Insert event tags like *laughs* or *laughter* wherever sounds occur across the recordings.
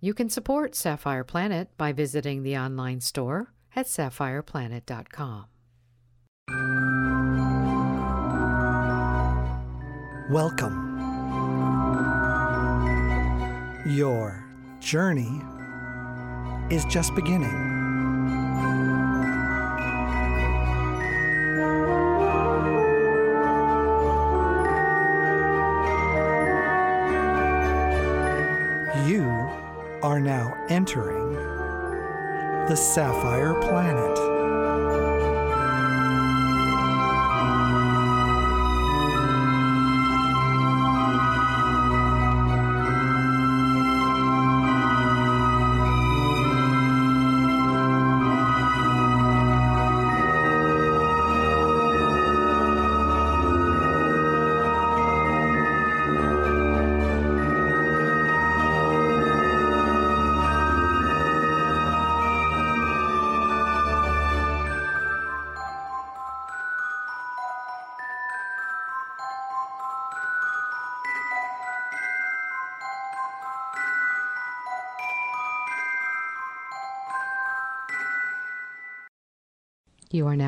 You can support Sapphire Planet by visiting the online store at sapphireplanet.com. Welcome. Your journey is just beginning. Are now entering the Sapphire Planet.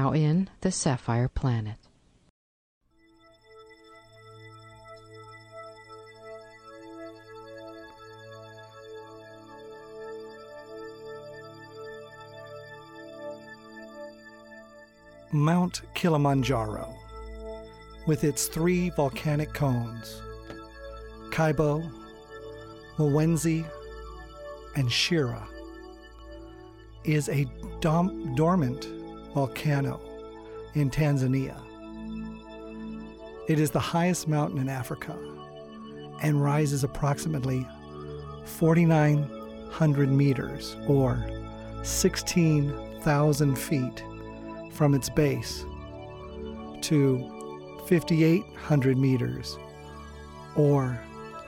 Now in the Sapphire Planet. Mount Kilimanjaro, with its three volcanic cones, Kaibo, Mwenzi, and Shira, is a dom- dormant volcano in Tanzania. It is the highest mountain in Africa and rises approximately 4,900 meters or 16,000 feet from its base to 5,800 meters or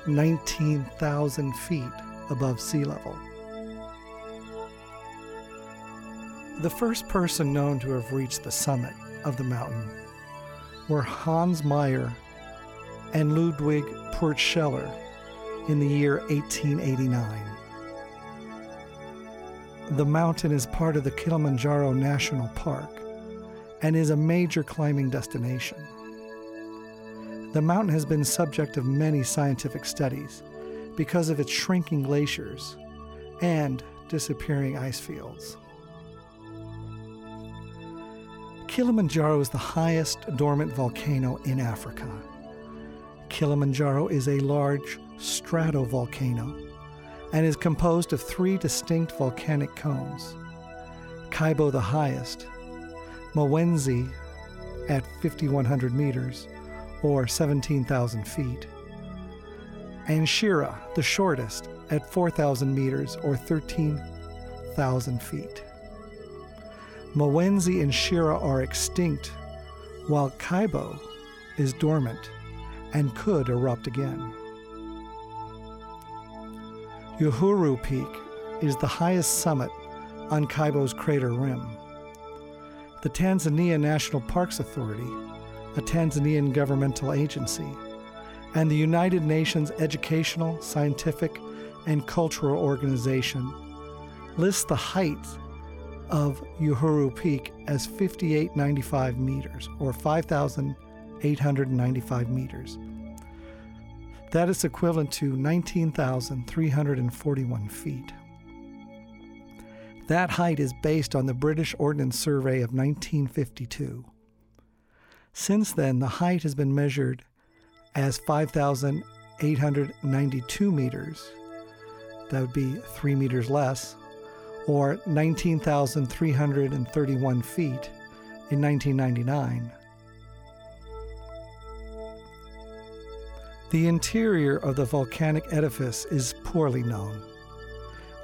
19,000 feet above sea level. The first person known to have reached the summit of the mountain were Hans Meyer and Ludwig Purtscheller in the year 1889. The mountain is part of the Kilimanjaro National Park and is a major climbing destination. The mountain has been subject of many scientific studies because of its shrinking glaciers and disappearing ice fields. Kilimanjaro is the highest dormant volcano in Africa. Kilimanjaro is a large stratovolcano and is composed of three distinct volcanic cones Kaibo, the highest, Mwenzi at 5,100 meters or 17,000 feet, and Shira, the shortest, at 4,000 meters or 13,000 feet. Mwenzi and Shira are extinct, while Kaibo is dormant and could erupt again. Uhuru Peak is the highest summit on Kaibo's crater rim. The Tanzania National Parks Authority, a Tanzanian governmental agency, and the United Nations Educational, Scientific, and Cultural Organization list the height of Uhuru Peak as 5895 meters, or 5,895 meters. That is equivalent to 19,341 feet. That height is based on the British Ordnance Survey of 1952. Since then, the height has been measured as 5,892 meters. That would be three meters less, or 19,331 feet in 1999. The interior of the volcanic edifice is poorly known,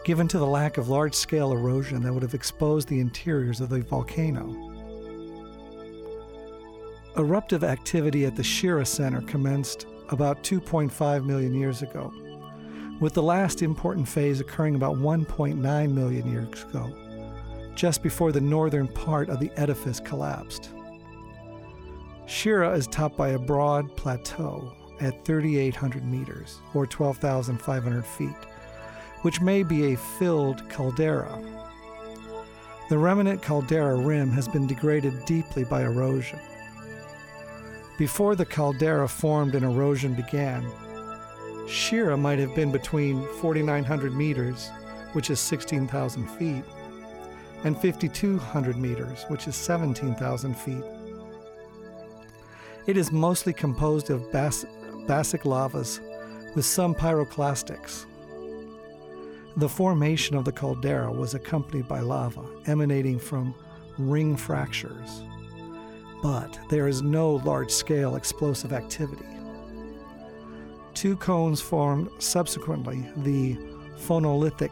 given to the lack of large scale erosion that would have exposed the interiors of the volcano. Eruptive activity at the Shira Center commenced about 2.5 million years ago, with the last important phase occurring about 1.9 million years ago, just before the northern part of the edifice collapsed. Shira is topped by a broad plateau at 3,800 meters, or 12,500 feet, which may be a filled caldera. The remnant caldera rim has been degraded deeply by erosion. Before the caldera formed and erosion began, Shira might have been between 4,900 meters, which is 16,000 feet, and 5,200 meters, which is 17,000 feet. It is mostly composed of bas- basic lavas with some pyroclastics. The formation of the caldera was accompanied by lava emanating from ring fractures but there is no large scale explosive activity. Two cones formed subsequently the phonolitic,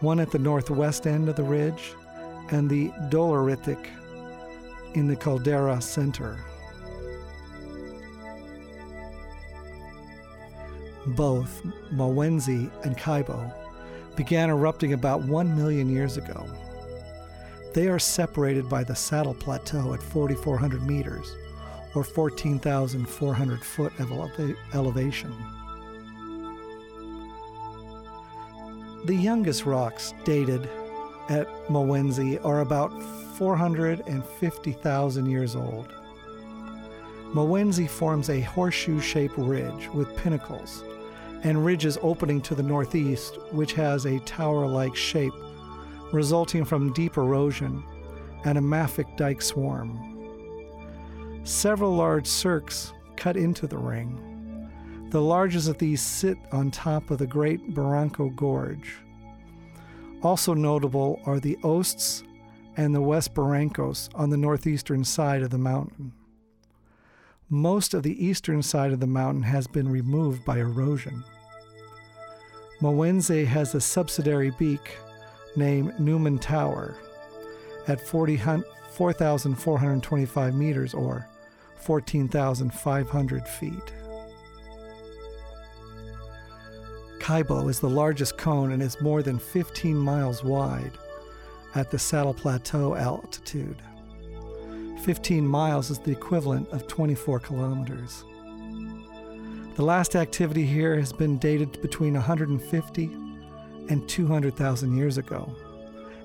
one at the northwest end of the ridge, and the doleritic in the caldera center. Both Mawenzi and Kaibo began erupting about one million years ago. They are separated by the Saddle Plateau at 4,400 meters, or 14,400 foot eleva- elevation. The youngest rocks dated at Mawenzi are about 450,000 years old. Mawenzi forms a horseshoe shaped ridge with pinnacles and ridges opening to the northeast, which has a tower like shape resulting from deep erosion and a mafic dike swarm. Several large cirques cut into the ring. The largest of these sit on top of the Great Barranco Gorge. Also notable are the Osts and the West Barrancos on the northeastern side of the mountain. Most of the eastern side of the mountain has been removed by erosion. Mawenzi has a subsidiary peak named Neumann Tower at 4,425 meters or 14,500 feet. Kaibo is the largest cone and is more than 15 miles wide at the Saddle Plateau altitude. 15 miles is the equivalent of 24 kilometers. The last activity here has been dated between 150 and 200,000 years ago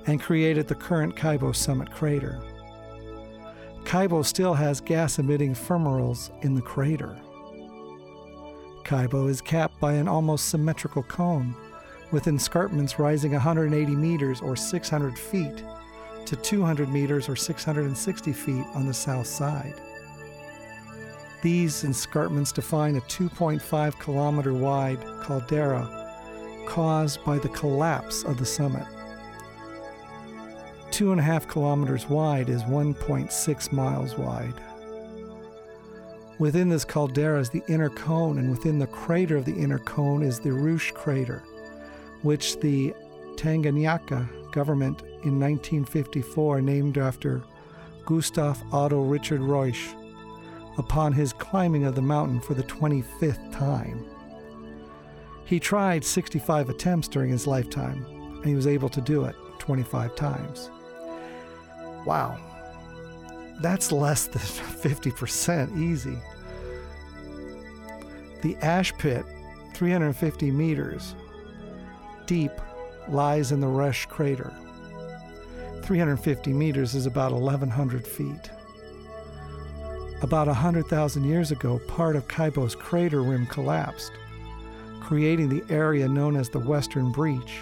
and created the current Kaibo summit crater. Kaibo still has gas emitting fumaroles in the crater. Kaibo is capped by an almost symmetrical cone with escarpments rising 180 meters or 600 feet to 200 meters or 660 feet on the south side. These escarpments define a 2.5 kilometer wide caldera caused by the collapse of the summit. Two and a half kilometers wide is 1.6 miles wide. Within this caldera is the inner cone, and within the crater of the inner cone is the Reusch crater, which the Tanganyika government in 1954 named after Gustav Otto Richard Reusch upon his climbing of the mountain for the 25th time. He tried 65 attempts during his lifetime, and he was able to do it 25 times. Wow. That's less than *laughs* 50% easy. The ash pit, 350 meters deep, lies in the Reusch crater. 350 meters is about 1,100 feet. About 100,000 years ago, part of Kaibo's crater rim collapsed creating the area known as the Western Breach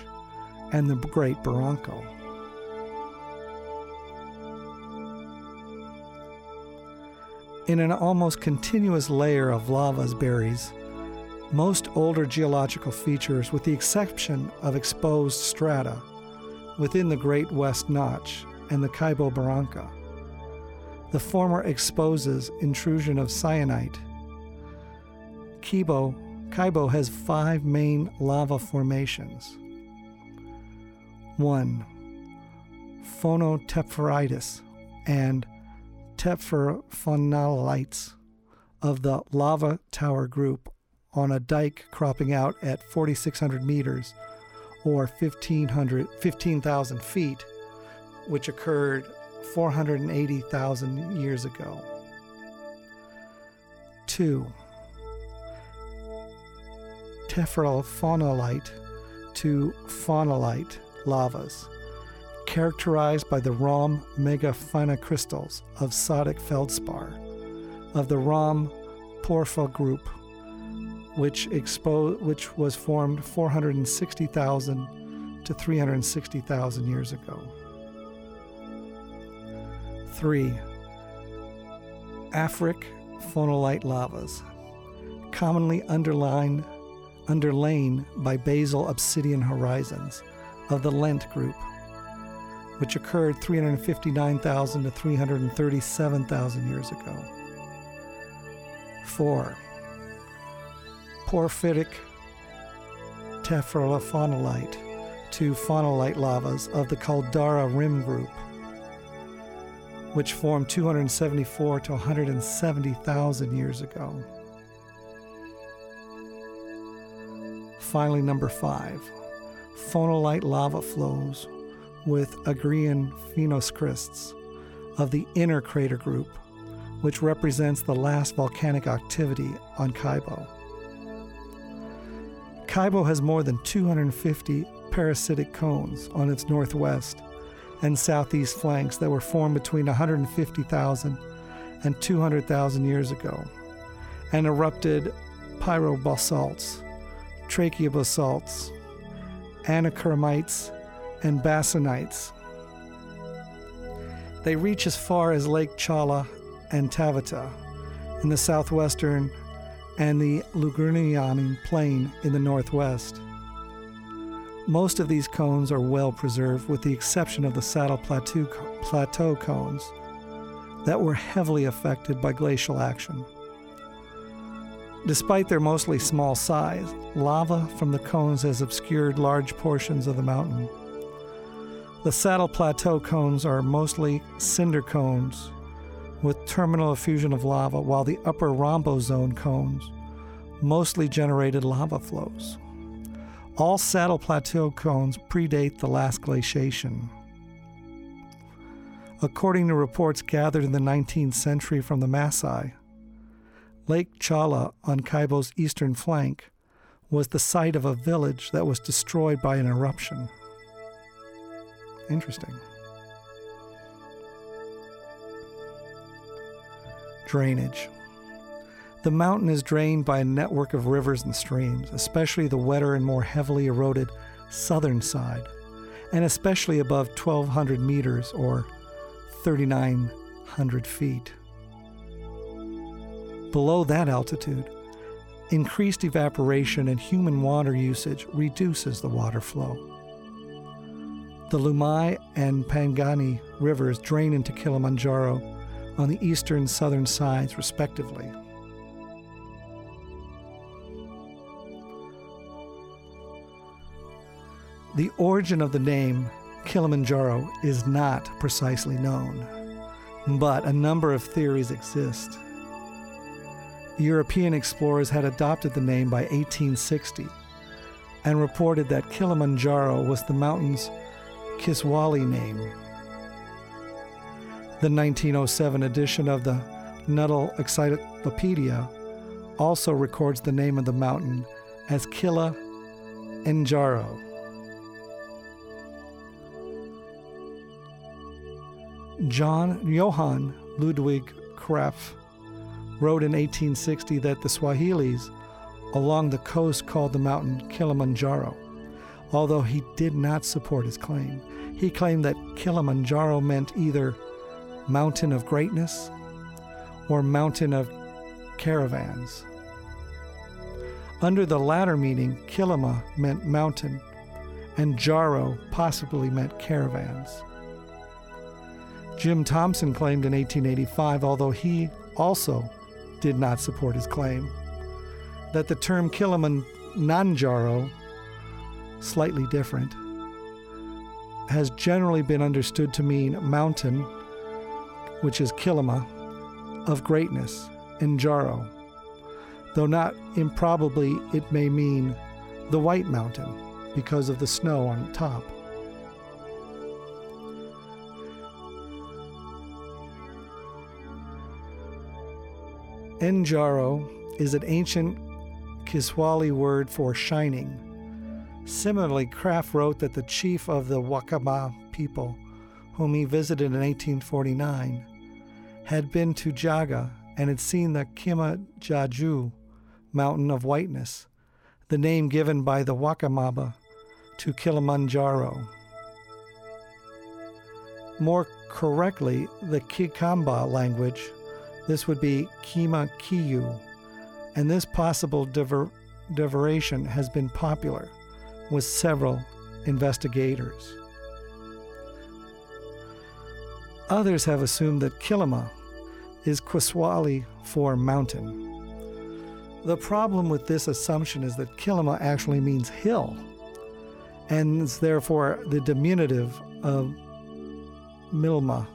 and the Great Barranco. In an almost continuous layer of lavas berries, most older geological features, with the exception of exposed strata within the Great West Notch and the Kaibo Barranca. The former exposes intrusion of syenite. Kibo Kaibo has five main lava formations. 1. Phonotephrites and tephrophonolites of the lava tower group on a dike cropping out at 4,600 meters or 15,000 feet, which occurred 480,000 years ago. 2 tephrophonolite to phonolite lavas, characterized by the Rhomb megaphenocrystals of Sodic feldspar of the Rhomb Porphyr group, which, expo- which was formed 460,000 to 360,000 years ago. 3. Aphyric phonolite lavas, commonly underlined, underlain by basal obsidian horizons of the Lent group, which occurred 359,000 to 337,000 years ago. 4. Porphyric tephrophonolite to phonolite lavas of the Caldera Rim group, which formed 274 to 170,000 years ago. Finally, number 5. Phonolite lava flows with Agrian phenocrysts of the inner crater group which represents the last volcanic activity on Kaibo. Kaibo has more than 250 parasitic cones on its northwest and southeast flanks that were formed between 150,000 and 200,000 years ago and erupted pyrobasalts, trachybasalts, anachromites, and basanites. They reach as far as Lake Chala and Taveta in the southwestern and the Lugurnian Plain in the northwest. Most of these cones are well preserved, with the exception of the Saddle Plateau, plateau cones that were heavily affected by glacial action. Despite their mostly small size, lava from the cones has obscured large portions of the mountain. The Saddle Plateau cones are mostly cinder cones with terminal effusion of lava, while the upper rhombozone cones mostly generated lava flows. All saddle plateau cones predate the last glaciation. According to reports gathered in the 19th century from the Masai, Lake Chala on Kaibo's eastern flank was the site of a village that was destroyed by an eruption. Interesting. Drainage. The mountain is drained by a network of rivers and streams, especially the wetter and more heavily eroded southern side, and especially above 1,200 meters or 3,900 feet. Below that altitude, increased evaporation and human water usage reduces the water flow. The Lumai and Pangani rivers drain into Kilimanjaro on the eastern and southern sides, respectively. The origin of the name Kilimanjaro is not precisely known, but a number of theories exist. European explorers had adopted the name by 1860 and reported that Kilimanjaro was the mountain's Kiswahili name. The 1907 edition of the Nuttall Encyclopedia also records the name of the mountain as Killa Njaro. John Johann Ludwig Krapf wrote in 1860 that the Swahilis along the coast called the mountain Kilimanjaro, although he did not support his claim. He claimed that Kilimanjaro meant either mountain of greatness or mountain of caravans. Under the latter meaning, Kilima meant mountain, and Jaro possibly meant caravans. Jim Thompson claimed in 1885, although he also did not support his claim, that the term Kilimanjaro, slightly different, has generally been understood to mean mountain which is Kilima, of greatness, in Jaro, though not improbably it may mean the White Mountain because of the snow on top. Njaro is an ancient Kiswahili word for shining, Similarly, Krapf wrote that the chief of the Wakamba people, whom he visited in 1849, had been to Jaga and had seen the Kima Jaju, mountain of whiteness, the name given by the Wakamba to Kilimanjaro. More correctly, the Kikamba language, this would be Kima Kiyu, and this possible diver- diversion has been popular with several investigators. Others have assumed that Kilima is Kiswahili for mountain. The problem with this assumption is that Kilima actually means hill, and is therefore the diminutive of Milima,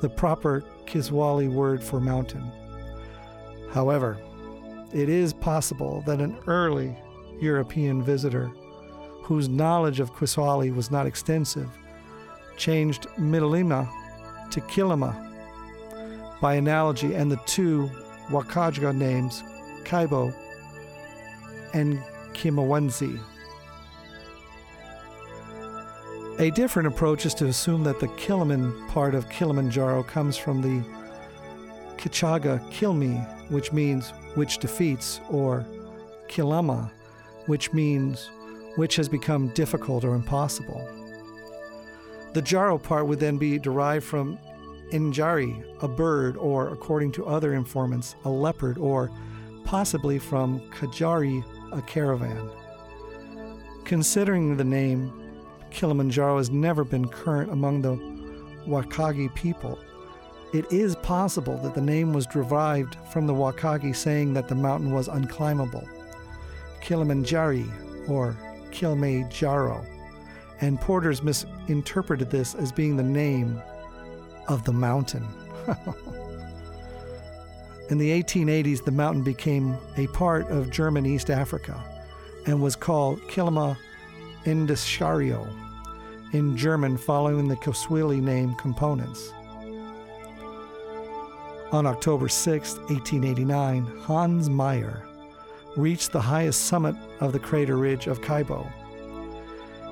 the proper Kiswahili word for mountain. However, it is possible that an early European visitor whose knowledge of Kiswahili was not extensive changed Milima to Kilima by analogy, and the two Wakaja names, Kaibo and Kimawenzi. A different approach is to assume that the Kiliman part of Kilimanjaro comes from the Kichaga Kilmi, which means which defeats, or Kilama, which means which has become difficult or impossible. The Jaro part would then be derived from Injari, a bird, or, according to other informants, a leopard, or possibly from Kajari, a caravan. Considering the name Kilimanjaro has never been current among the Wakagi people, it is possible that the name was derived from the Wakagi saying that the mountain was unclimbable. Kilimanjari, or Kilimanjaro, and porters misinterpreted this as being the name of the mountain. *laughs* In the 1880s, the mountain became a part of German East Africa and was called Kilima Indiscario in German, following the Kiswahili name components. On October 6, 1889, Hans Meyer reached the highest summit of the crater ridge of Kaibo.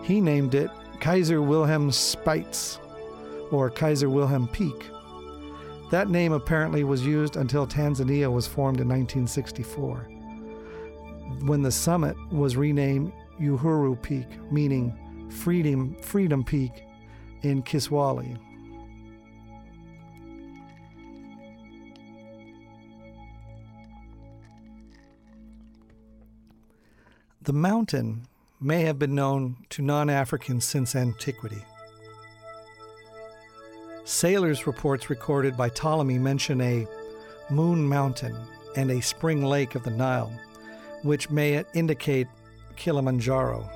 He named it Kaiser Wilhelm Spitz, or Kaiser Wilhelm Peak. That name apparently was used until Tanzania was formed in 1964, when the summit was renamed Uhuru Peak, meaning Freedom, Freedom Peak in Kiswahili. The mountain may have been known to non Africans since antiquity. Sailors' reports recorded by Ptolemy mention a moon mountain and a spring lake of the Nile, which may indicate Kilimanjaro.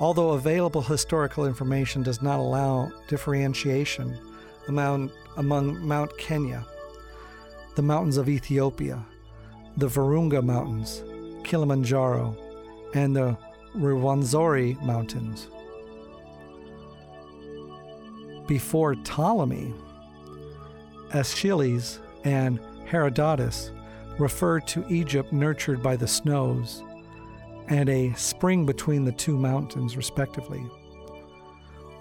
Although available historical information does not allow differentiation among, among Mount Kenya, the mountains of Ethiopia, the Virunga Mountains, Kilimanjaro, and the Rwenzori Mountains. Before Ptolemy, Aeschylus and Herodotus referred to Egypt nurtured by the snows and a spring between the two mountains, respectively.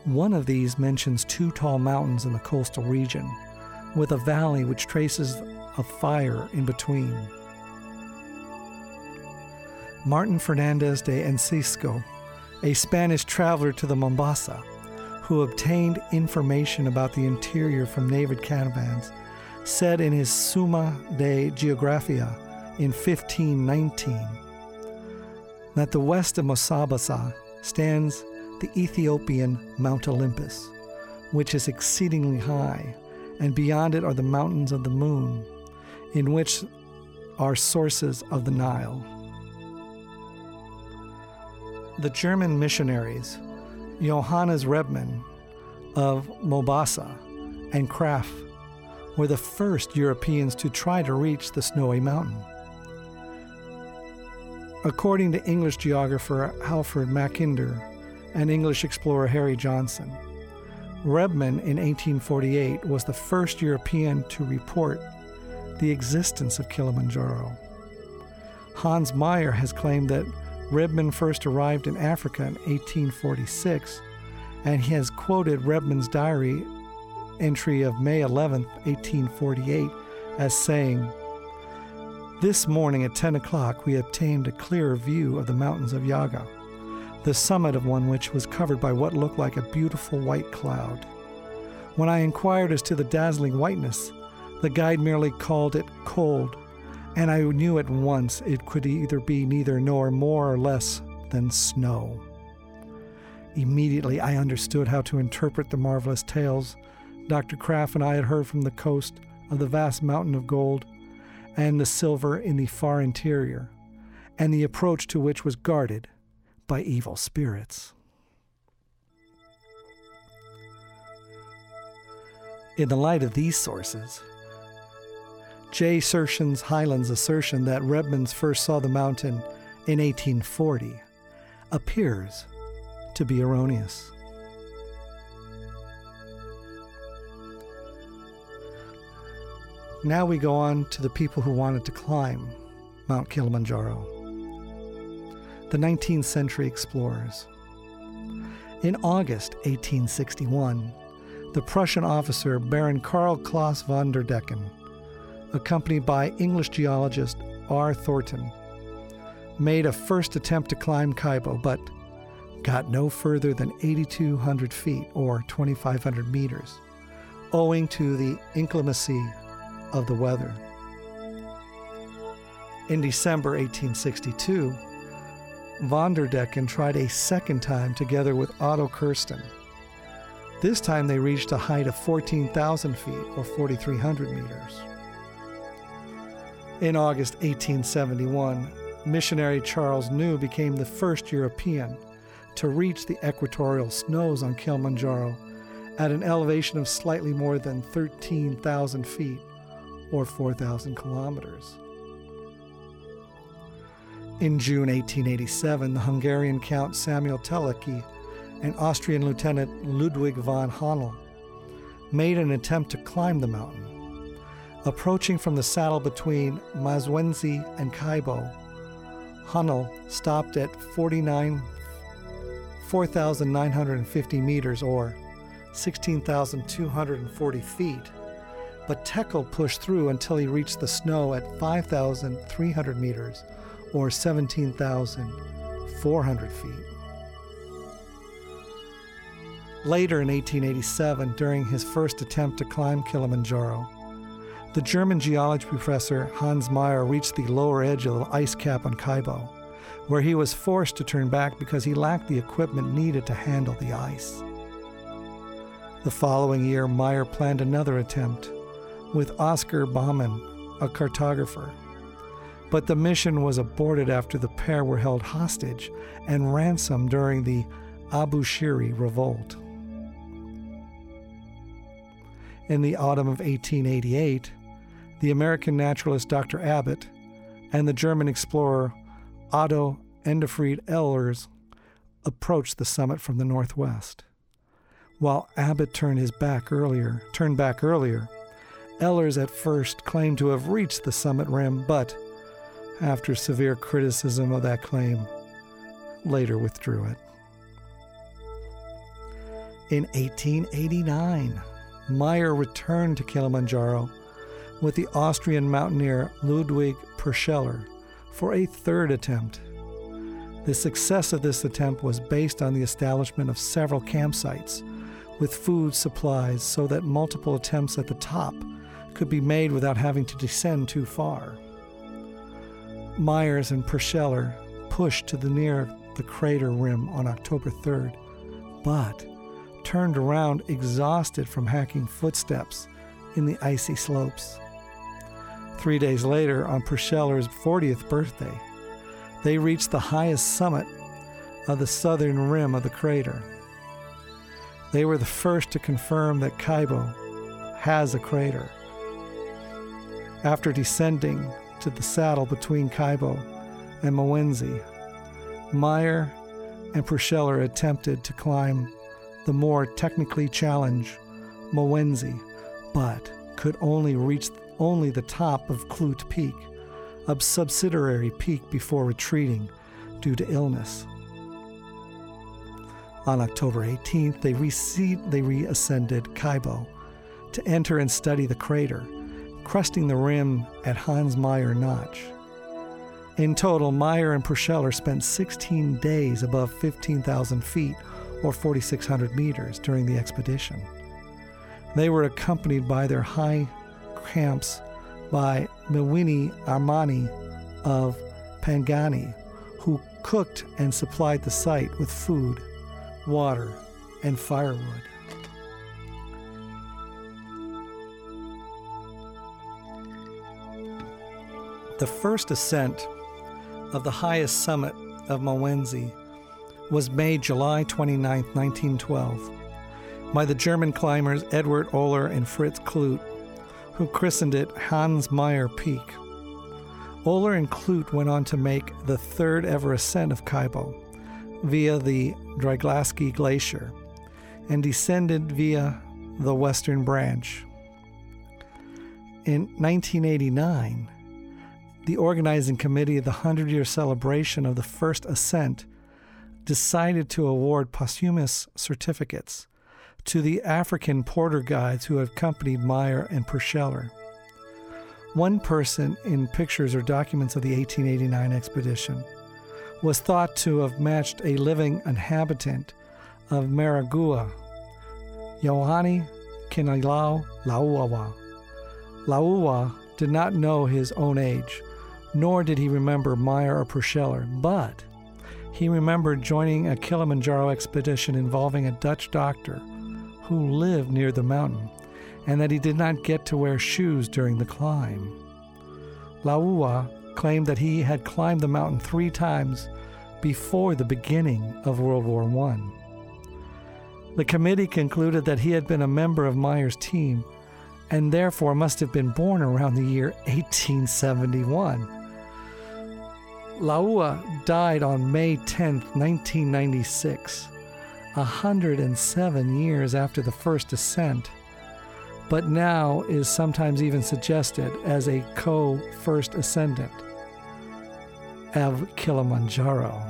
One of these mentions two tall mountains in the coastal region, with a valley which traces a fire in between. Martin Fernandez de Encisco, a Spanish traveler to the Mombasa, who obtained information about the interior from native caravans, said in his Summa de Geographia in 1519 that the west of Mombasa stands the Ethiopian Mount Olympus, which is exceedingly high, and beyond it are the mountains of the moon, in which are sources of the Nile. The German missionaries, Johannes Rebmann of Mombasa and Krapf, were the first Europeans to try to reach the snowy mountain. According to English geographer Alfred Mackinder and English explorer Harry Johnston, Rebmann in 1848 was the first European to report the existence of Kilimanjaro. Hans Meyer has claimed that Rebmann first arrived in Africa in 1846, and he has quoted Rebmann's diary entry of May 11, 1848, as saying, This morning at 10 o'clock we obtained a clearer view of the mountains of Yaga, the summit of one which was covered by what looked like a beautiful white cloud. When I inquired as to the dazzling whiteness, the guide merely called it cold, and I knew at once it could either be neither nor more or less than snow. Immediately I understood how to interpret the marvelous tales Dr. Krapf and I had heard from the coast of the vast mountain of gold and the silver in the far interior, and the approach to which was guarded by evil spirits. In the light of these sources, J. Serson's Highland's assertion that Rebmans first saw the mountain in 1840 appears to be erroneous. Now we go on to the people who wanted to climb Mount Kilimanjaro. The 19th century explorers. In August 1861, the Prussian officer Baron Karl Klaus von der Decken, accompanied by English geologist R. Thornton, made a first attempt to climb Kaibo, but got no further than 8,200 feet or 2,500 meters, owing to the inclemency of the weather. In December 1862, von der Decken tried a second time together with Otto Kirsten. This time they reached a height of 14,000 feet or 4,300 meters. In August 1871, missionary Charles New became the first European to reach the equatorial snows on Kilimanjaro at an elevation of slightly more than 13,000 feet or 4,000 kilometers. In June 1887, the Hungarian Count Samuel Teleki and Austrian Lieutenant Ludwig von Höhnel made an attempt to climb the mountain. Approaching from the saddle between Mawenzi and Kaibo, Höhnel stopped at 49 4,950 meters or 16,240 feet but Tekel pushed through until he reached the snow at 5,300 meters, or 17,400 feet. Later in 1887, during his first attempt to climb Kilimanjaro, the German geology professor Hans Meyer reached the lower edge of the ice cap on Kaibo, where he was forced to turn back because he lacked the equipment needed to handle the ice. The following year, Meyer planned another attempt with Oscar Baumann, a cartographer. But the mission was aborted after the pair were held hostage and ransomed during the Abu Shiri revolt. In the autumn of 1888, the American naturalist Dr. Abbott and the German explorer Otto Ehrenfried Ehlers approached the summit from the northwest. While Abbott turned his back earlier, turned back earlier, Ehlers at first claimed to have reached the summit rim, but after severe criticism of that claim, later withdrew it. In 1889, Meyer returned to Kilimanjaro with the Austrian mountaineer Ludwig Purtscheller for a third attempt. The success of this attempt was based on the establishment of several campsites with food supplies so that multiple attempts at the top could be made without having to descend too far. Myers and Purtscheller pushed to the near the crater rim on October 3rd, but turned around exhausted from hacking footsteps in the icy slopes. Three days later, on Purtscheller's 40th birthday, they reached the highest summit of the southern rim of the crater. They were the first to confirm that Kaibo has a crater. After descending to the saddle between Kaibo and Mawenzi, Meyer and Purtscheller attempted to climb the more technically challenged Mawenzi, but could only reach only the top of Klute Peak, a subsidiary peak before retreating due to illness. On October 18th, they, re- they reascended Kaibo to enter and study the crater, cresting the rim at Hans Meyer Notch. In total, Meyer and Purtscheller spent 16 days above 15,000 feet or 4,600 meters during the expedition. They were accompanied by their high camps by Mawhinney Armani of Pangani, who cooked and supplied the site with food, water, and firewood. The first ascent of the highest summit of Mawenzi was made July 29, 1912, by the German climbers Edward Oehler and Fritz Klute, who christened it Hans Meyer Peak. Oehler and Klute went on to make the third ever ascent of Kaibo via the Drygalski Glacier and descended via the western branch. In 1989, the organizing committee of the 100 year celebration of the first ascent decided to award posthumous certificates to the African porter guides who accompanied Meyer and Purtscheller. One person in pictures or documents of the 1889 expedition was thought to have matched a living inhabitant of Maragua, Yohani Kinilau Lauawa. Lauawa did not know his own age, nor did he remember Meyer or Purtscheller, but he remembered joining a Kilimanjaro expedition involving a Dutch doctor who lived near the mountain and that he did not get to wear shoes during the climb. Laua claimed that he had climbed the mountain three times before the beginning of World War I. The committee concluded that he had been a member of Meyer's team and therefore must have been born around the year 1871. Laua died on May 10, 1996, 107 years after the first ascent, but now is sometimes even suggested as a co first ascendant of Kilimanjaro.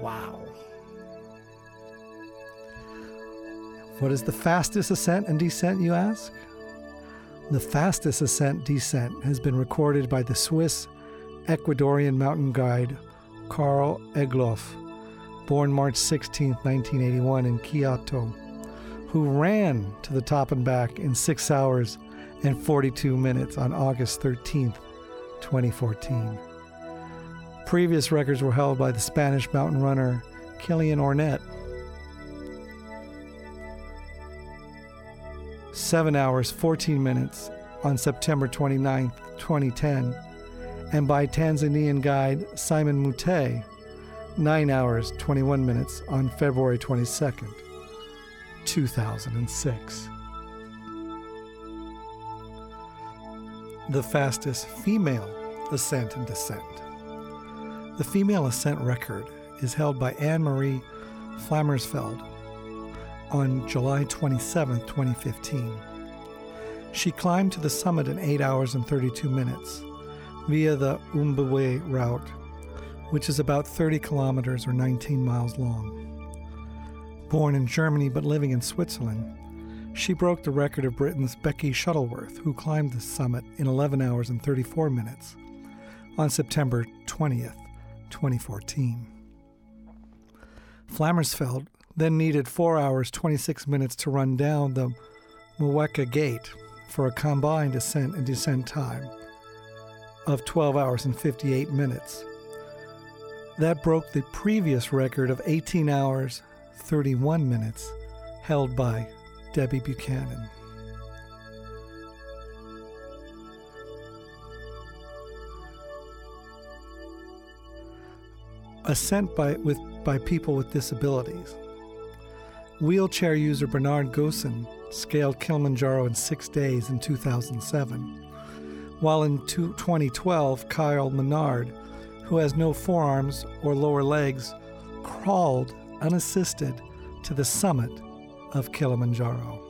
Wow. What is the fastest ascent and descent, you ask? The fastest ascent descent has been recorded by the Swiss Ecuadorian mountain guide Karl Egloff, born March 16, 1981, in Quito, who ran to the top and back in 6 hours and 42 minutes on August 13, 2014. Previous records were held by the Spanish mountain runner Kilian Jornet. 7 hours 14 minutes on September 29, 2010, and by Tanzanian guide Simon Mute, 9 hours 21 minutes on February 22nd, 2006. The fastest female ascent and descent. The female ascent record is held by Anne Marie Flammersfeld on July 27, 2015. She climbed to the summit in 8 hours and 32 minutes via the Umbwe route, which is about 30 kilometers or 19 miles long. Born in Germany but living in Switzerland, she broke the record of Britain's Becky Shuttleworth, who climbed the summit in 11 hours and 34 minutes on September 20th, 2014. Flammersfeld then needed 4 hours 26 minutes to run down the Mweka Gate for a combined ascent and descent time of 12 hours and 58 minutes. That broke the previous record of 18 hours 31 minutes held by Debbie Buchanan. Ascent by, with, by people with disabilities. Wheelchair user Bernard Goosen scaled Kilimanjaro in six days in 2007 while in 2012, Kyle Maynard, who has no forearms or lower legs, crawled unassisted to the summit of Kilimanjaro.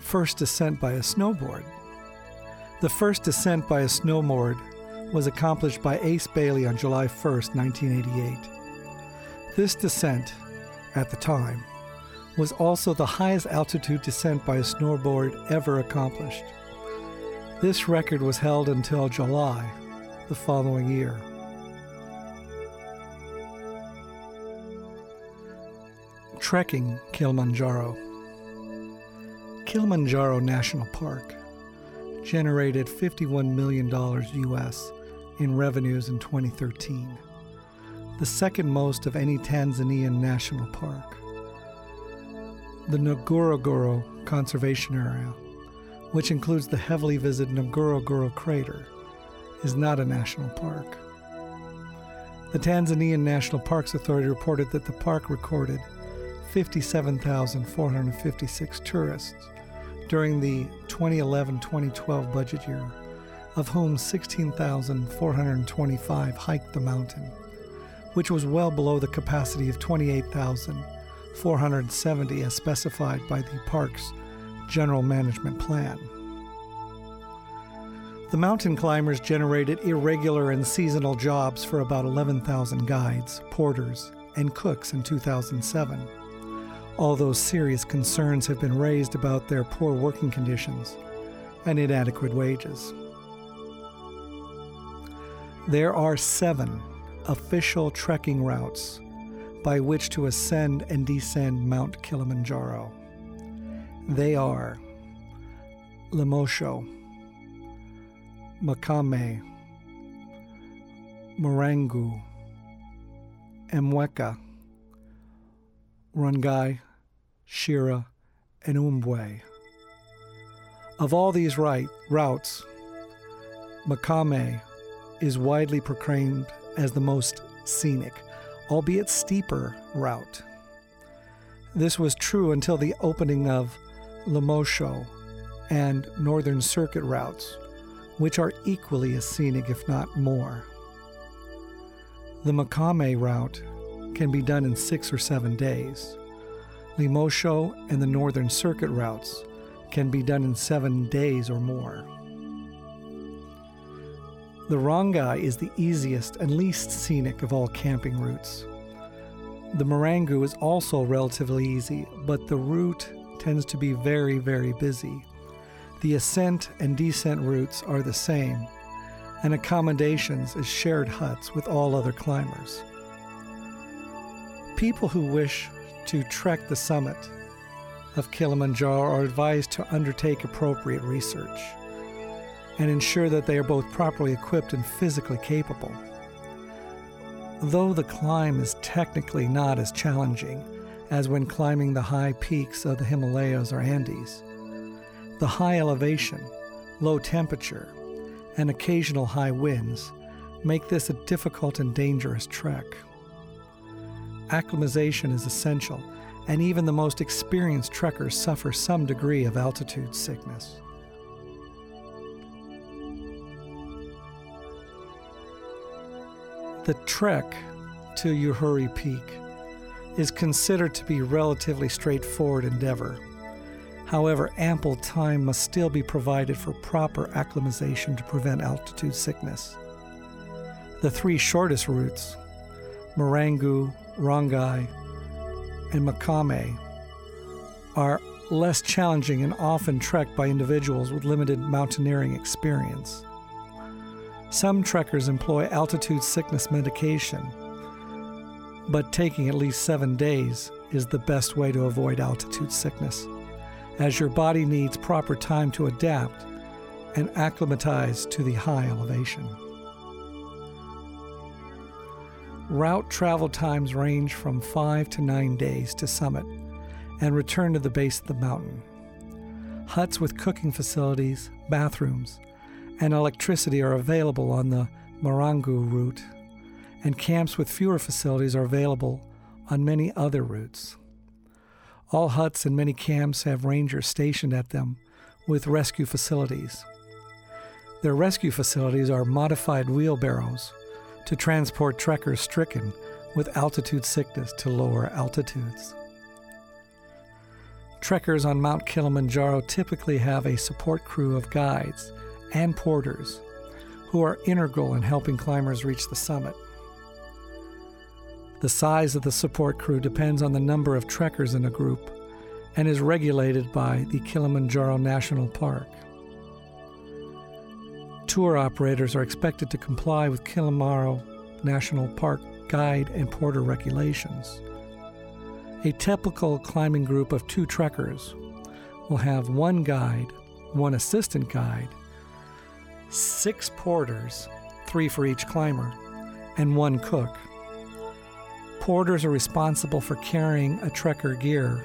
First descent by a snowboard. The first descent by a snowboard was accomplished by Ace Bailey on July 1, 1988. This descent, at the time, was also the highest altitude descent by a snowboard ever accomplished. This record was held until July the following year. Trekking Kilimanjaro. Kilimanjaro National Park generated $51 million US in revenues in 2013, the second most of any Tanzanian national park. The Ngorongoro Conservation Area, which includes the heavily visited Ngorongoro crater, is not a national park. The Tanzanian National Parks Authority reported that the park recorded 57,456 tourists during the 2011 2012 budget year, of whom 16,425 hiked the mountain, which was well below the capacity of 28,470 as specified by the park's general management plan. The mountain climbers generated irregular and seasonal jobs for about 11,000 guides, porters, and cooks in 2007 although serious concerns have been raised about their poor working conditions and inadequate wages. There are seven official trekking routes by which to ascend and descend Mount Kilimanjaro. They are Lemosho, Machame, Marangu, Mweka, Rongai, Shira, and Umbwe. Of all these right, routes, Machame is widely proclaimed as the most scenic, albeit steeper, route. This was true until the opening of Lemosho and Northern Circuit routes, which are equally as scenic, if not more. The Machame route can be done in six or seven days. Lemosho and the Northern Circuit routes can be done in seven days or more. The Rongai is the easiest and least scenic of all camping routes. The Marangu is also relatively easy, but the route tends to be very, very busy. The ascent and descent routes are the same, and accommodations is shared huts with all other climbers. People who wish to trek the summit of Kilimanjaro are advised to undertake appropriate research and ensure that they are both properly equipped and physically capable. Though the climb is technically not as challenging as when climbing the high peaks of the Himalayas or Andes, the high elevation, low temperature, and occasional high winds make this a difficult and dangerous trek acclimatization is essential, and even the most experienced trekkers suffer some degree of altitude sickness. The trek to Uhuru Peak is considered to be a relatively straightforward endeavor. However, ample time must still be provided for proper acclimatization to prevent altitude sickness. The three shortest routes, Marangu, Rongai, and Machame are less challenging and often trekked by individuals with limited mountaineering experience. Some trekkers employ altitude sickness medication, but taking at least seven days is the best way to avoid altitude sickness, as your body needs proper time to adapt and acclimatize to the high elevation. Route travel times range from five to nine days to summit and return to the base of the mountain. Huts with cooking facilities, bathrooms, and electricity are available on the Marangu route, and camps with fewer facilities are available on many other routes. All huts and many camps have rangers stationed at them with rescue facilities. Their rescue facilities are modified wheelbarrows to transport trekkers stricken with altitude sickness to lower altitudes. Trekkers on Mount Kilimanjaro typically have a support crew of guides and porters who are integral in helping climbers reach the summit. The size of the support crew depends on the number of trekkers in a group and is regulated by the Kilimanjaro National Park. Tour operators are expected to comply with Kilimanjaro National Park guide and porter regulations. A typical climbing group of two trekkers will have one guide, one assistant guide, six porters, three for each climber, and one cook. Porters are responsible for carrying a trekker gear,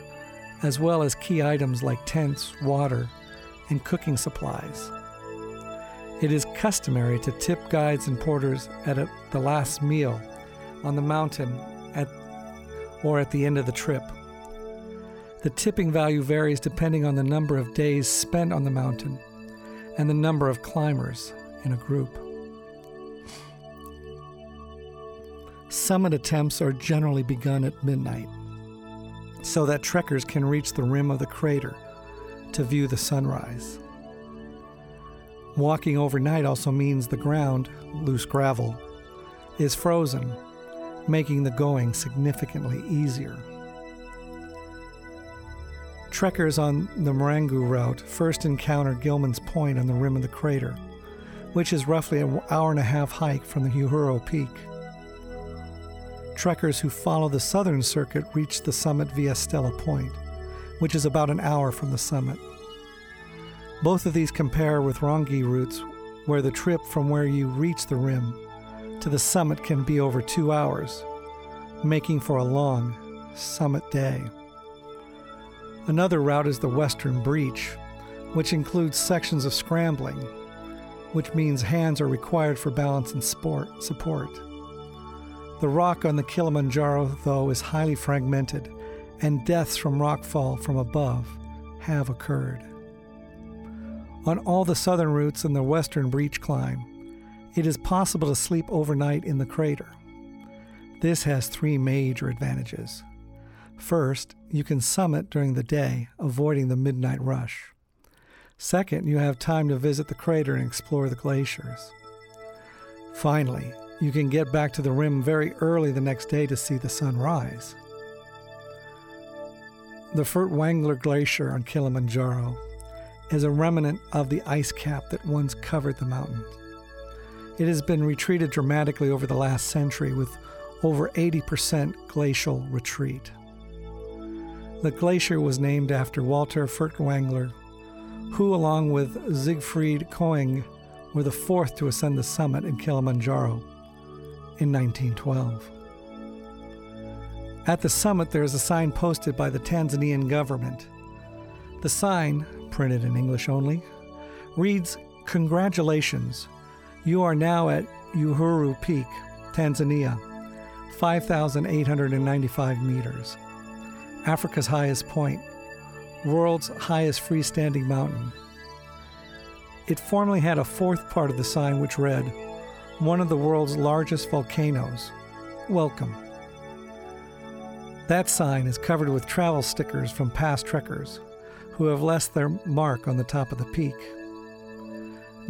as well as key items like tents, water, and cooking supplies. It is customary to tip guides and porters at a, the last meal on the mountain at, or at the end of the trip. The tipping value varies depending on the number of days spent on the mountain and the number of climbers in a group. Summit attempts are generally begun at midnight so that trekkers can reach the rim of the crater to view the sunrise. Walking overnight also means the ground, loose gravel, is frozen, making the going significantly easier. Trekkers on the Marangu route first encounter Gilman's Point on the rim of the crater, which is roughly an hour and a half hike from the Uhuru Peak. Trekkers who follow the southern circuit reach the summit via Stella Point, which is about an hour from the summit. Both of these compare with Rongai routes, where the trip from where you reach the rim to the summit can be over two hours, making for a long summit day. Another route is the Western Breach, which includes sections of scrambling, which means hands are required for balance and sport, support. The rock on the Kilimanjaro, though, is highly fragmented, and deaths from rockfall from above have occurred. On all the southern routes and the western breach climb, it is possible to sleep overnight in the crater. This has three major advantages. First, you can summit during the day, avoiding the midnight rush. Second, you have time to visit the crater and explore the glaciers. Finally, you can get back to the rim very early the next day to see the sun rise. The Furtwängler Glacier on Kilimanjaro is a remnant of the ice cap that once covered the mountain. It has been retreated dramatically over the last century with over 80% glacial retreat. The glacier was named after Walter Furtwängler, who, along with Siegfried König, were the fourth to ascend the summit in Kilimanjaro in 1912. At the summit, there is a sign posted by the Tanzanian government. The sign, printed in English only, reads Congratulations, you are now at Uhuru Peak, Tanzania, 5,895 meters. Africa's highest point, world's highest freestanding mountain. It formerly had a fourth part of the sign which read, One of the world's largest volcanoes. Welcome. That sign is covered with travel stickers from past trekkers who have left their mark on the top of the peak.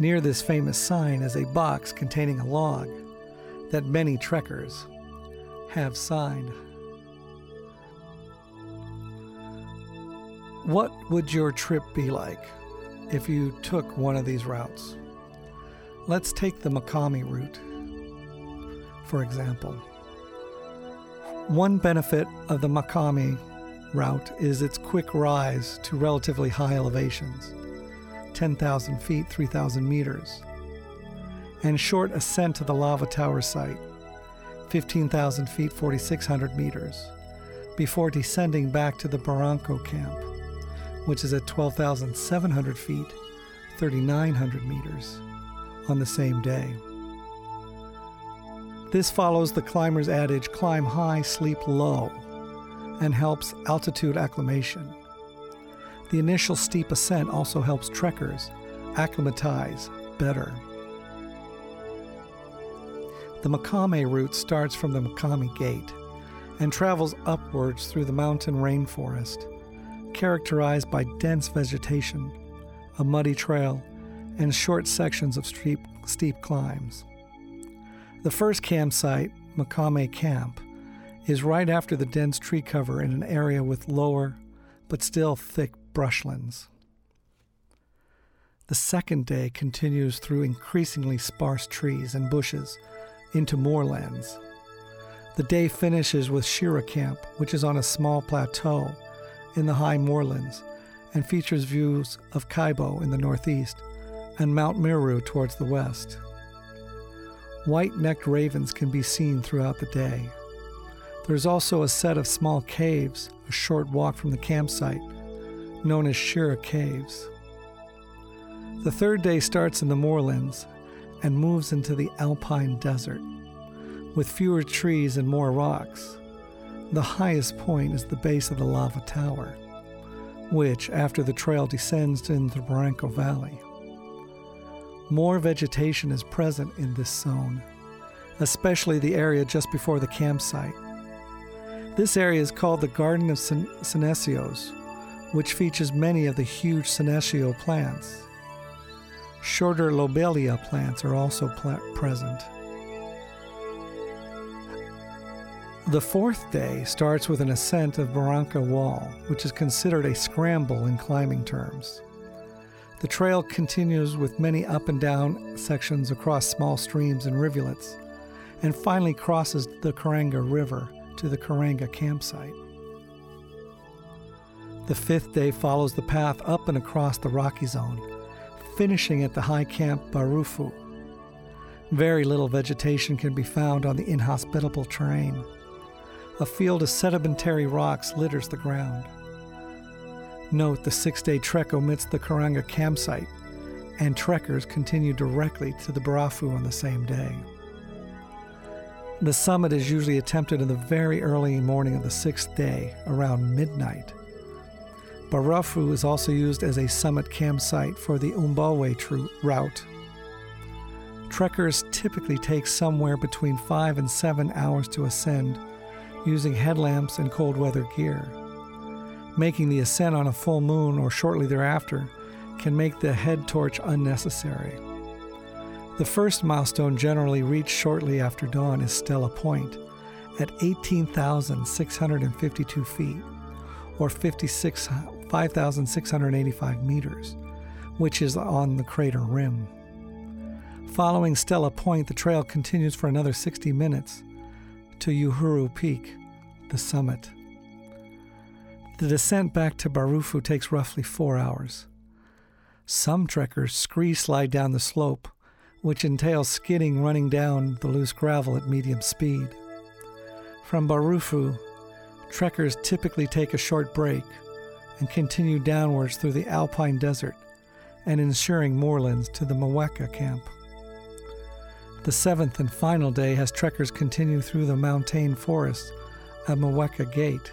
Near this famous sign is a box containing a log that many trekkers have signed. What would your trip be like if you took one of these routes? Let's take the Machame route, for example. One benefit of the Machame route is its quick rise to relatively high elevations 10,000 feet, 3,000 meters, and short ascent to the lava tower site 15,000 feet, 4,600 meters, before descending back to the Barranco camp which is at 12,700 feet, 3,900 meters, on the same day. This follows the climber's adage climb high, sleep low, and helps altitude acclimation. The initial steep ascent also helps trekkers acclimatize better. The Machame route starts from the Machame Gate and travels upwards through the mountain rainforest characterized by dense vegetation, a muddy trail, and short sections of steep, steep climbs. The first campsite, Machame Camp, is right after the dense tree cover in an area with lower but still thick brushlands. The second day continues through increasingly sparse trees and bushes into moorlands. The day finishes with Shira Camp, which is on a small plateau in the high moorlands and features views of Kaibo in the northeast and Mount Meru towards the west. White necked ravens can be seen throughout the day. There's also a set of small caves a short walk from the campsite, known as Shira Caves. The third day starts in the moorlands and moves into the alpine desert, with fewer trees and more rocks. The highest point is the base of the lava tower, which, after the trail descends into the Barranco Valley. More vegetation is present in this zone, especially the area just before the campsite. This area is called the Garden of Senecios, which features many of the huge senecio plants. Shorter lobelia plants are also pl- present. The fourth day starts with an ascent of Barranco Wall, which is considered a scramble in climbing terms. The trail continues with many up and down sections across small streams and rivulets, and finally crosses the Karanga River to the Karanga campsite. The fifth day follows the path up and across the rocky zone, finishing at the high camp Barafu. Very little vegetation can be found on the inhospitable terrain. A field of sedimentary rocks litters the ground. Note the six day trek omits the Karanga campsite, and trekkers continue directly to the Barafu on the same day. The summit is usually attempted in the very early morning of the sixth day, around midnight. Barafu is also used as a summit campsite for the Umbwe route. Trekkers typically take somewhere between five and seven hours to ascend using headlamps and cold weather gear. Making the ascent on a full moon or shortly thereafter can make the head torch unnecessary. The first milestone generally reached shortly after dawn is Stella Point at 18,652 feet, or 5,685 meters, which is on the crater rim. Following Stella Point, the trail continues for another 60 minutes to Uhuru Peak, the summit. The descent back to Barafu takes roughly four hours. Some trekkers scree slide down the slope, which entails skidding running down the loose gravel at medium speed. From Barafu, trekkers typically take a short break and continue downwards through the alpine desert and ensuring moorlands to the Mweka camp. The seventh and final day has trekkers continue through the montane forest at Mweka Gate.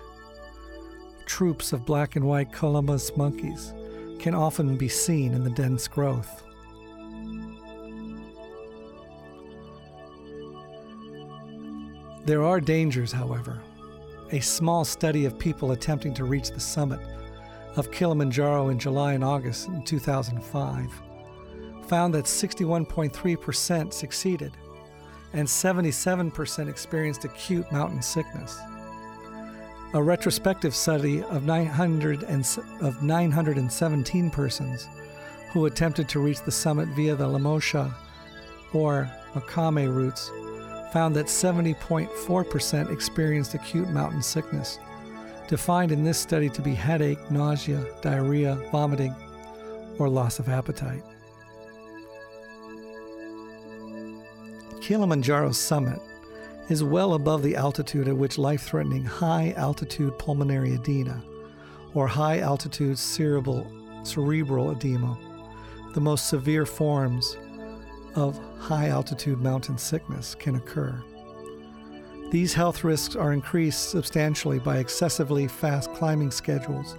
Troops of black and white colobus monkeys can often be seen in the dense growth. There are dangers, however. A small study of people attempting to reach the summit of Kilimanjaro in July and August in 2005 found that 61.3% succeeded and 77% experienced acute mountain sickness. A retrospective study of, 900 and, of 917 persons who attempted to reach the summit via the Lemosho or Machame routes found that 70.4% experienced acute mountain sickness, defined in this study to be headache, nausea, diarrhea, vomiting, or loss of appetite. Kilimanjaro's summit is well above the altitude at which life threatening high altitude pulmonary edema, or high altitude cerebral, cerebral edema, the most severe forms of high altitude mountain sickness can occur. These health risks are increased substantially by excessively fast climbing schedules,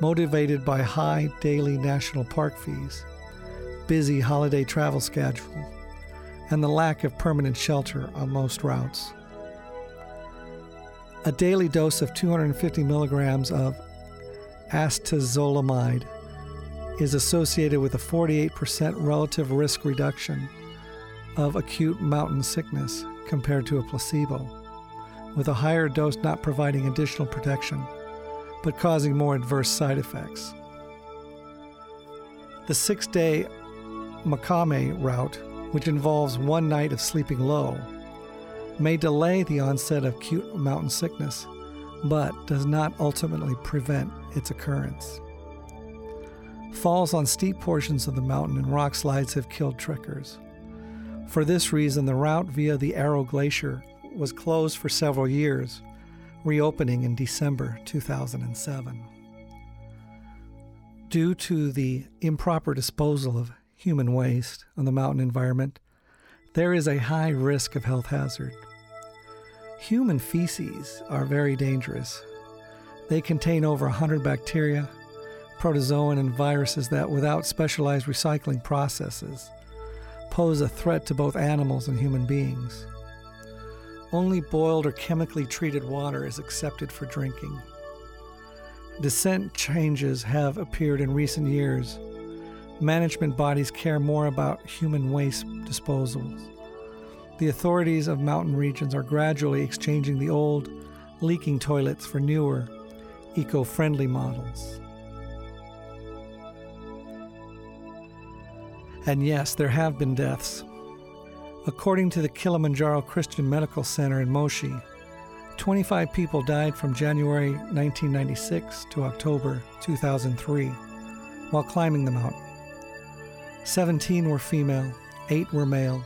motivated by high daily national park fees, busy holiday travel schedule, and the lack of permanent shelter on most routes. A daily dose of 250 milligrams of acetazolamide is associated with a 48% relative risk reduction of acute mountain sickness compared to a placebo, with a higher dose not providing additional protection but causing more adverse side effects. The six day Machame route, which involves one night of sleeping low, may delay the onset of acute mountain sickness, but does not ultimately prevent its occurrence. Falls on steep portions of the mountain and rock slides have killed trekkers. For this reason, the route via the Arrow Glacier was closed for several years, reopening in December 2007. Due to the improper disposal of human waste on the mountain environment, there is a high risk of health hazard. Human feces are very dangerous. They contain over 100 bacteria, protozoan, and viruses that, without specialized recycling processes, pose a threat to both animals and human beings. Only boiled or chemically treated water is accepted for drinking. Descent changes have appeared in recent years. Management bodies care more about human waste disposals. The authorities of mountain regions are gradually exchanging the old, leaking toilets for newer, eco friendly models. And yes, there have been deaths. According to the Kilimanjaro Christian Medical Center in Moshi, 25 people died from January 1996 to October 2003 while climbing the mountain. 17 were female, 8 were male,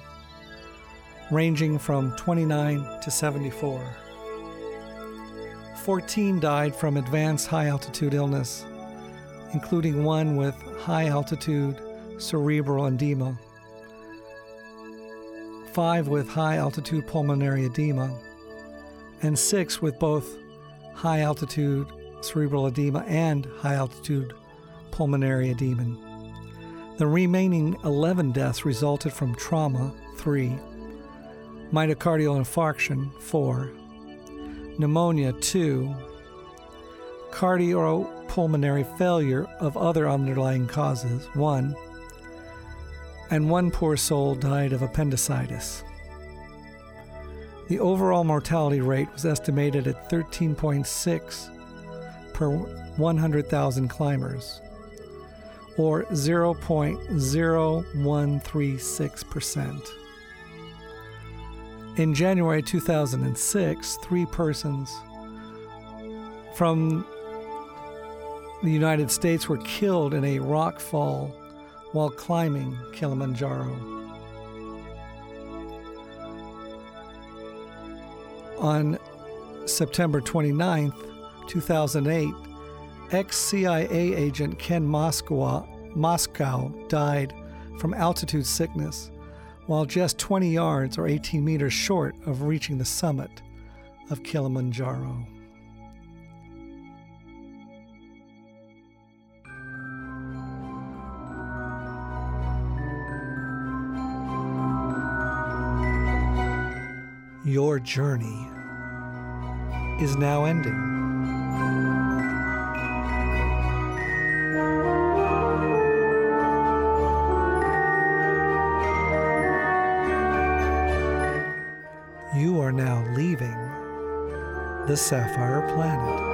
ranging from 29 to 74. 14 died from advanced high altitude illness, including one with high altitude cerebral edema, five with high altitude pulmonary edema, and six with both high altitude cerebral edema and high altitude pulmonary edema. The remaining 11 deaths resulted from trauma, 3, myocardial infarction, 4, pneumonia, 2, cardiopulmonary failure of other underlying causes, 1, and one poor soul died of appendicitis. The overall mortality rate was estimated at 13.6 per 100,000 climbers, or 0.0136%. In January 2006, three persons from the United States were killed in a rock fall while climbing Kilimanjaro. On September 29, 2008, ex CIA agent Ken Moskow, Moscow died from altitude sickness while just 20 yards or 18 meters short of reaching the summit of Kilimanjaro. Your journey is now ending. The Sapphire Planet.